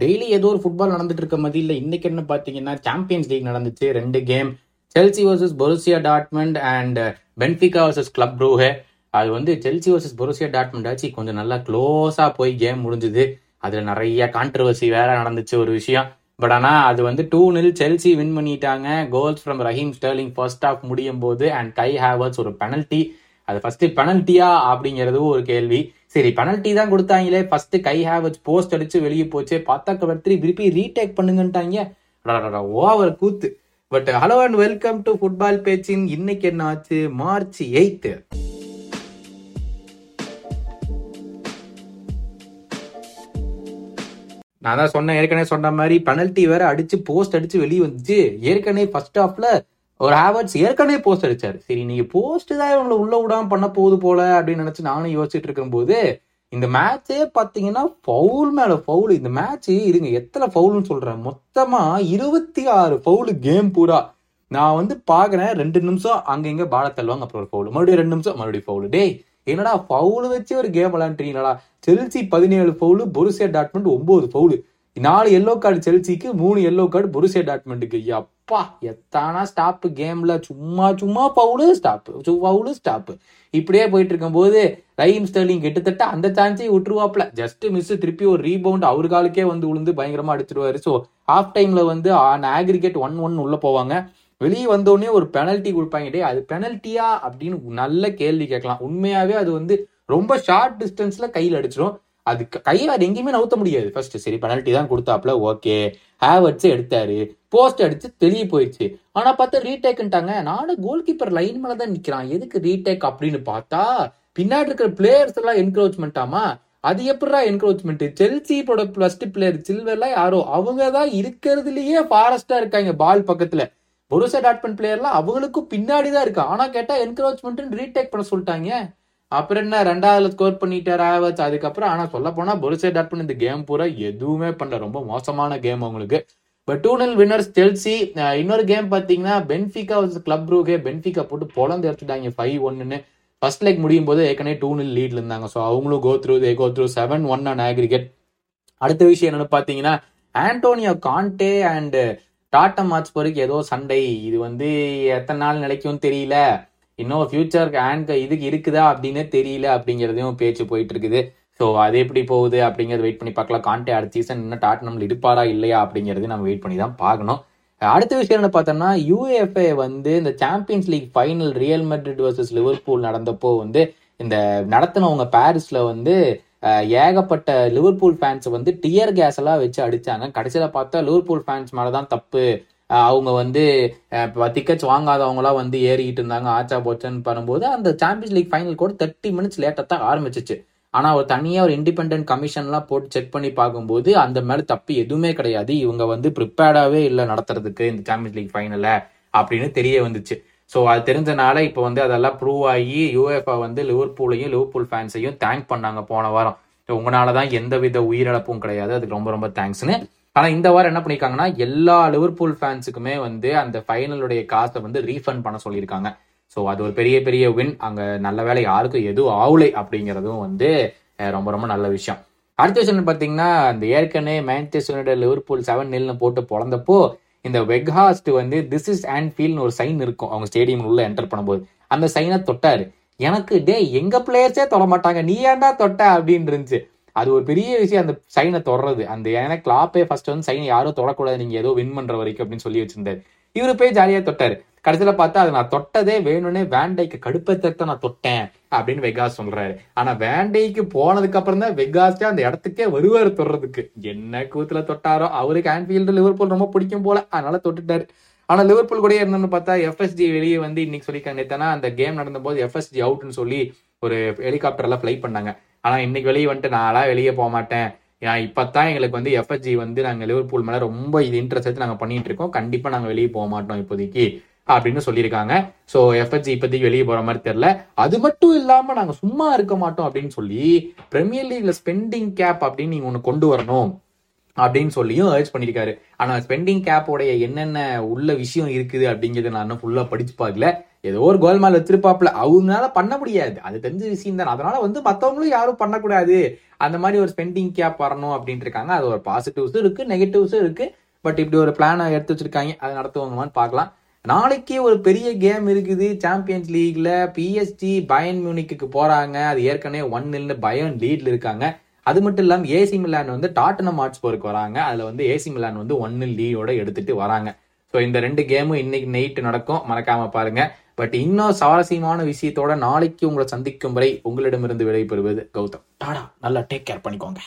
Daily ஏதோ ஒரு football நடந்துட்டு இருக்க மதியில் இன்னைக்கு என்ன பார்த்தீங்கன்னா சாம்பியன்ஸ் லீக் நடந்துச்சு. ரெண்டு game Chelsea versus Borussia Dortmund and Benfica versus Club ரூஹே அது வந்து செல்சி வர்சஸ் பொருசியா டாட்மெண்ட் ஆச்சு. கொஞ்சம் நல்லா க்ளோஸாக போய் கேம் முடிஞ்சுது. அதில் நிறைய கான்ட்ரவர்சி வேற நடந்துச்சு ஒரு விஷயம். பட் ஆனால் அது வந்து டூ நில் செல்சி வின் பண்ணிட்டாங்க. Goals from Raheem Sterling first half முடியும் போது அண்ட் கை ஹேவர்ஸ் ஒரு பெனல்ட்டி அது ஃபர்ஸ்ட் பெனல்ட்டியா அப்படிங்கிறதும் ஒரு கேள்வி. சரி பெனல்ட்டி தான் கொடுத்தாங்களே ஃபர்ஸ்ட் கை ஹேவர்ஸ் போஸ்ட் அடிச்சு வெளியே போச்சு. பார்த்தா கவர்த்தி திருப்பி ரீடேக் பண்ணுங்கன்ட்டாங்க. ஓவர் கூத்து but hello and welcome to football பேச்சின் இன்னைக்கு என்ன ஆச்சு மார்ச் எயித்து நான் தான் சொன்னேன் ஏற்கனவே சொன்ன மாதிரி பெனல்ட்டி வேற அடிச்சு போஸ்ட் அடிச்சு வெளியே வந்துச்சு ஏற்கனவே ஃபர்ஸ்ட் ஹாஃப்ல ஒரு ஹேவர்ட்ஸ் ஏற்கனவே போஸ்ட் அடிச்சாரு. சரி நீங்க போஸ்ட் தான் இவங்களை உள்ள விடாம பண்ண போகுது போல அப்படின்னு நினைச்சு நானும் யோசிச்சுட்டு இருக்கும்போது இந்த மேட்சே பாத்தீங்கன்னா ஃபவுல் மேல ஃபவுல் இந்த மேட்ச் இருங்க எத்தனை ஃபவுல்னு சொல்றேன். மொத்தமா இருபத்தி ஆறு ஃபவுலு கேம் பூரா. நான் வந்து பாக்குறேன் ரெண்டு நிமிஷம் அங்க இங்க பால தள்ளுவாங்க. அப்புறம் ஒரு ஃபவுல் மறுபடியும் ரெண்டு நிமிஷம் மறுபடியும் ஃபவுல் டேய் என்னடா ஃபவுல் வச்சு ஒரு கேம் விளாண்டுறீங்களா செல்சி பதினேழு ஃபவுலு பொருசியா டாட்மெண்ட் ஒன்பது ஃபவுலு நாலு எல்லோ கார்டு செல்சிக்கு மூணு எல்லோ கார்டு பொருசியா டாட்மெண்ட்டுக்கு அப்பா எத்தானா ஸ்டாப்பு கேம்ல சும்மா சும்மா பவுலு ஸ்டாப்பு பவுலு ஸ்டாப்பு இப்படியே போயிட்டு இருக்கும்போது ரஹீம் ஸ்டர்லிங் கிட்டத்தட்ட அந்த சான்ஸையும் விட்டுருவாப்ல ஜஸ்ட் மிஸ் திருப்பி ஒரு ரீபவுண்ட் அவரு காலுக்கே வந்து விழுந்து பயங்கரமா அடிச்சிருவாரு. ஸோ ஹாஃப் டைம்ல வந்து ஆன் ஆக்ரிகேட் ஒன் ஒன் உள்ள போவாங்க. வெளியே வந்தோடனே ஒரு பெனல்ட்டி கொடுப்பாங்க. டே அது பெனல்ட்டியா அப்படின்னு நல்ல கேள்வி கேட்கலாம். உண்மையாவே அது வந்து ரொம்ப ஷார்ட் டிஸ்டன்ஸ்ல கையில் அடிச்சிடும் அது கையை அது எங்கேயுமே நவுத்த முடியாது. ஃபர்ஸ்ட் சரி பெனல்ட்டி தான் கொடுத்தாப்ல ஓகே ஹேவர்ட்ஸ் எடுத்தாரு. போஸ்ட் அடிச்சு தெளிய போயிடுச்சு. ஆனா பார்த்தா ரீடேக்ன்ட்டாங்க நானும் கோல் கீப்பர் லைன் மேல தான் நிக்கிறான். எதுக்கு ரீடேக் அப்படின்னு பார்த்தா பின்னாடி இருக்கிற பிளேயர்ஸ் எல்லாம் என்க்ரோச்மெண்ட்டாமா அது எப்படா என்க்ரோச்மெண்ட் செல்சியோட ஃபர்ஸ்ட் பிளேயர் சில்வர்லாம் யாரோ? அவங்க தான் இருக்கிறதுலயே ஃபாரஸ்டா இருக்காங்க பால் பக்கத்துல. பொருசா டாட்மெண்ட் பிளேயர்லாம் அவங்களுக்கும் பின்னாடி தான் இருக்கு? ஆனா கேட்டா என்கரேஜ்மெண்ட் ரீடேக் பண்ண சொல்லிட்டாங்க. அப்புறம் என்ன? ரெண்டாவதுல ஸ்கோர் பண்ணிட்டார் வச்சு அதுக்கப்புறம் ஆனா சொல்ல போனா பொருசா டாட்மெண்ட் இந்த கேம் பூரா எதுவுமே பண்ணல. ரொம்ப மோசமான கேம் அவங்களுக்கு. But two nil winners Chelsea இன்னொரு கேம் பாத்தீங்கன்னா பென்ஃபிகா கிளப் ரூகே பென்ஃபிகா போட்டு பொழந்து எடுத்துட்டாங்க ஃபைவ் ஒன்னு ஃபர்ஸ்ட் லெக் முடியும் போது ஏற்கனவே டூ நில் லீட்ல இருந்தாங்க. ஸோ அவங்களும் go through they go through seven one and aggregate அடுத்த விஷயம் என்னன்னு பாத்தீங்கன்னா ஆண்டோனியோ கான்டே அண்ட் டாட்டா மாட்ஸ் வரைக்கும் ஏதோ சண்டை. இது வந்து எத்தனை நாள் நிலைக்கும் தெரியல. இன்னும் ஃபியூச்சருக்கு ஆண்ட் இதுக்கு இருக்குதா அப்படின்னு தெரியல அப்படிங்கிறதையும் பேச்சு போயிட்டு இருக்குது ஸோ அது எப்படி போகுது அப்படிங்கிறது வெயிட் பண்ணி பார்க்கலாம். கான்டே அடுத்த சீசன் இன்னும் டாட்டனம்ல இருப்பாரா இல்லையா அப்படிங்கிறது நம்ம வெயிட் பண்ணி தான் பார்க்கணும். அடுத்த விஷயம் என்ன பார்த்தோம்னா யூஎஃப்ஏ வந்து இந்த Champions League final Real Madrid versus Liverpool நடந்தப்போ வந்து இந்த நடத்தினவங்க பாரிஸில் வந்து ஏகப்பட்ட லிவர்பூல் ஃபேன்ஸ் வந்து டியர் கேஸ் எல்லாம் வச்சு அடிச்சாங்க. கடைசியில் பார்த்தா லிவர்பூல் ஃபேன்ஸ் மேலே தான் தப்பு. அவங்க வந்து டிக்கெட்ஸ் வாங்காதவங்களாம் வந்து ஏறிக்கிட்டு இருந்தாங்க. ஆச்சா போச்சன்னு பண்ணும்போது அந்த சாம்பியன்ஸ் லீக் ஃபைனல் கூட தேர்ட்டி மினிட்ஸ் லேட்டாக தான் ஆரம்பிச்சிச்சு. ஆனால் ஒரு தனியாக ஒரு இண்டிபெண்ட் கமிஷன்லாம் போட்டு செக் பண்ணி பார்க்கும்போது அந்த மேலே தப்பு எதுவுமே கிடையாது. இவங்க வந்து ப்ரிப்பேர்டாகவே இல்லை நடத்துறதுக்கு இந்த சாம்பியன்ஸ் லீக் ஃபைனலை அப்படின்னு தெரிய வந்துச்சு. ஸோ அது தெரிஞ்சனால இப்போ வந்து அதெல்லாம் ப்ரூவ் ஆகி யூஎஃப்ஐ வந்து லிவர்பூலையும் லிவர்பூல் ஃபேன்ஸையும் தேங்க் பண்ணாங்க போன வாரம். உங்களால தான் எந்த வித உயிரிழப்பும் கிடையாது. அதுக்கு ரொம்ப ரொம்ப தேங்க்ஸ்னு ஆனா இந்த வாரம் என்ன பண்ணிருக்காங்கன்னா எல்லா லிவர்பூல் ஃபேன்ஸுக்குமே வந்து அந்த ஃபைனலுடைய காசை வந்து ரீஃபண்ட் பண்ண சொல்லியிருக்காங்க. ஸோ அது ஒரு பெரிய பெரிய வின் அங்க நல்ல வேலை யாருக்கும் எதுவும் ஆவலை அப்படிங்கிறதும் வந்து ரொம்ப ரொம்ப நல்ல விஷயம். அடுத்த விஷயம் பார்த்தீங்கன்னா அந்த ஏற்கனவே மேன்செஸ்டர் யுனைடெட் லிவர்பூல் செவன் நெல்னு போட்டு பிறந்தப்போ இந்த வெக்ஹாஸ்ட் வந்து திஸ் இஸ் அண்ட் ஃபீல்னு ஒரு சைன் இருக்கும். அவங்க ஸ்டேடியம் உள்ள என்டர் பண்ணும்போது. அந்த சைனை தொட்டாரு. எனக்கு டே எங்க பிளேயர்ஸே தொட மாட்டாங்க. நீ ஏன்டா தொட்ட? அப்படின்னு இருந்துச்சு. அது ஒரு பெரிய விஷயம் அந்த சைனை தொடறது. அந்த ஏன்னா கிளாப்பே ஃபர்ஸ்ட் வந்து சைனை யாரும் தொடக்கூடாது நீங்க ஏதோ வின் பண்ற வரைக்கும் அப்படின்னு சொல்லி வச்சிருந்தாரு. இவரு போய் ஜாலியா தொட்டாரு. கடைசியில பார்த்தா அது நான் தொட்டதே வேணும்னே வேண்டைக்கு கடுப்பத்தை நான் தொட்டேன் அப்படின்னு வெகாஸ் சொல்றாரு. ஆனா வேண்டைக்கு போனதுக்கு அப்புறம் தான் வெகாஸே அந்த இடத்துக்கே வருவாரு தொடுறதுக்கு. என்ன கூத்துல தொட்டாரோ அவருக்கு ஆன்ஃபீல்டு லிவர்பூல் ரொம்ப பிடிக்கும் போல அதனால தொட்டுட்டாரு. ஆனா லிவர்பூல் கூட இருந்தோம்னு பார்த்தா எஃப்எஸ்ஜி வெளியே வந்து இன்னைக்கு சொல்லியிருக்காங்க நேத்தானா அந்த கேம் நடந்த போது எஃப்எஸ்ஜி அவுட்னு சொல்லி ஒரு ஹெலிகாப்டர்ல ஃபிளை பண்ணாங்க. ஆனால் இன்னைக்கு வெளியே வந்துட்டு நான்லாம் வெளியே போக மாட்டேன் இப்போ தான் எங்களுக்கு வந்து எஃப்எஸ்ஜி வந்து நாங்கள் லிவர்பூல் மேலே ரொம்ப இது இன்ட்ரெஸ்ட் எடுத்து நாங்கள் பண்ணிட்டு இருக்கோம். கண்டிப்பாக நாங்கள் வெளியே போக மாட்டோம் இப்போதைக்கு அப்படின்னு சொல்லியிருக்காங்க. ஸோ எஃப்எஸ்ஜி இப்போதைக்கு வெளியே போகிற மாதிரி தெரில அது மட்டும் இல்லாமல் நாங்கள் சும்மா இருக்க மாட்டோம் அப்படின்னு சொல்லி பிரீமியர் லீக்ல ஸ்பெண்டிங் கேப் அப்படின்னு நீங்கள் ஒன்று கொண்டு வரணும் அப்படின்னு சொல்லியும் ஏர்ஜ் பண்ணியிருக்காரு. ஆனால் ஸ்பெண்டிங் கேப்போடைய என்னென்ன உள்ள விஷயம் இருக்குது அப்படிங்கறத நான் இன்னும் ஃபுல்லாக படிச்சு பார்க்கல. ஏதோ ஒரு கோல்மால் வச்சிருப்பாப்ல அவங்களால பண்ண முடியாது. அது தெரிஞ்ச விஷயம் தான். அதனால வந்து மத்தவங்களும் யாரும் பண்ணக்கூடாது. அந்த மாதிரி ஒரு ஸ்பெண்டிங் கேப் வரணும் அப்படின்ட்டு இருக்காங்க. அது ஒரு பாசிட்டிவ்ஸும் இருக்கு நெகட்டிவ்ஸும் இருக்கு. பட் இப்படி ஒரு பிளானை எடுத்து வச்சிருக்காங்க. அதை நடத்துவாங்கன்னு பார்க்கலாம். நாளைக்கு ஒரு பெரிய கேம் இருக்குது. சாம்பியன்ஸ் லீக்ல பிஎஸ்டி பயன் மியூனிக்கு போறாங்க. அது ஏற்கனவே ஒன் நில்னு பயன் லீட்ல இருக்காங்க. அது மட்டும் இல்லாமல் ஏசி மிலான் வந்து டாட்டனம் ஹாட்ஸ்போருக்கு வராங்க. அதுல வந்து ஏசி மிலான் வந்து ஒன்னு லீவோட எடுத்துட்டு வராங்க. ஸோ இந்த ரெண்டு கேமும் இன்னைக்கு நைட்டு நடக்கும். மறக்காம பாருங்க. பட் இன்னும் சுவாரஸ்யமான விஷயத்தோட நாளைக்கு உங்களை சந்திக்கும் வரை உங்களிடமிருந்து விடைபெறுவது கௌதம். டாடா நல்லா டேக் கேர் பண்ணிக்கோங்க.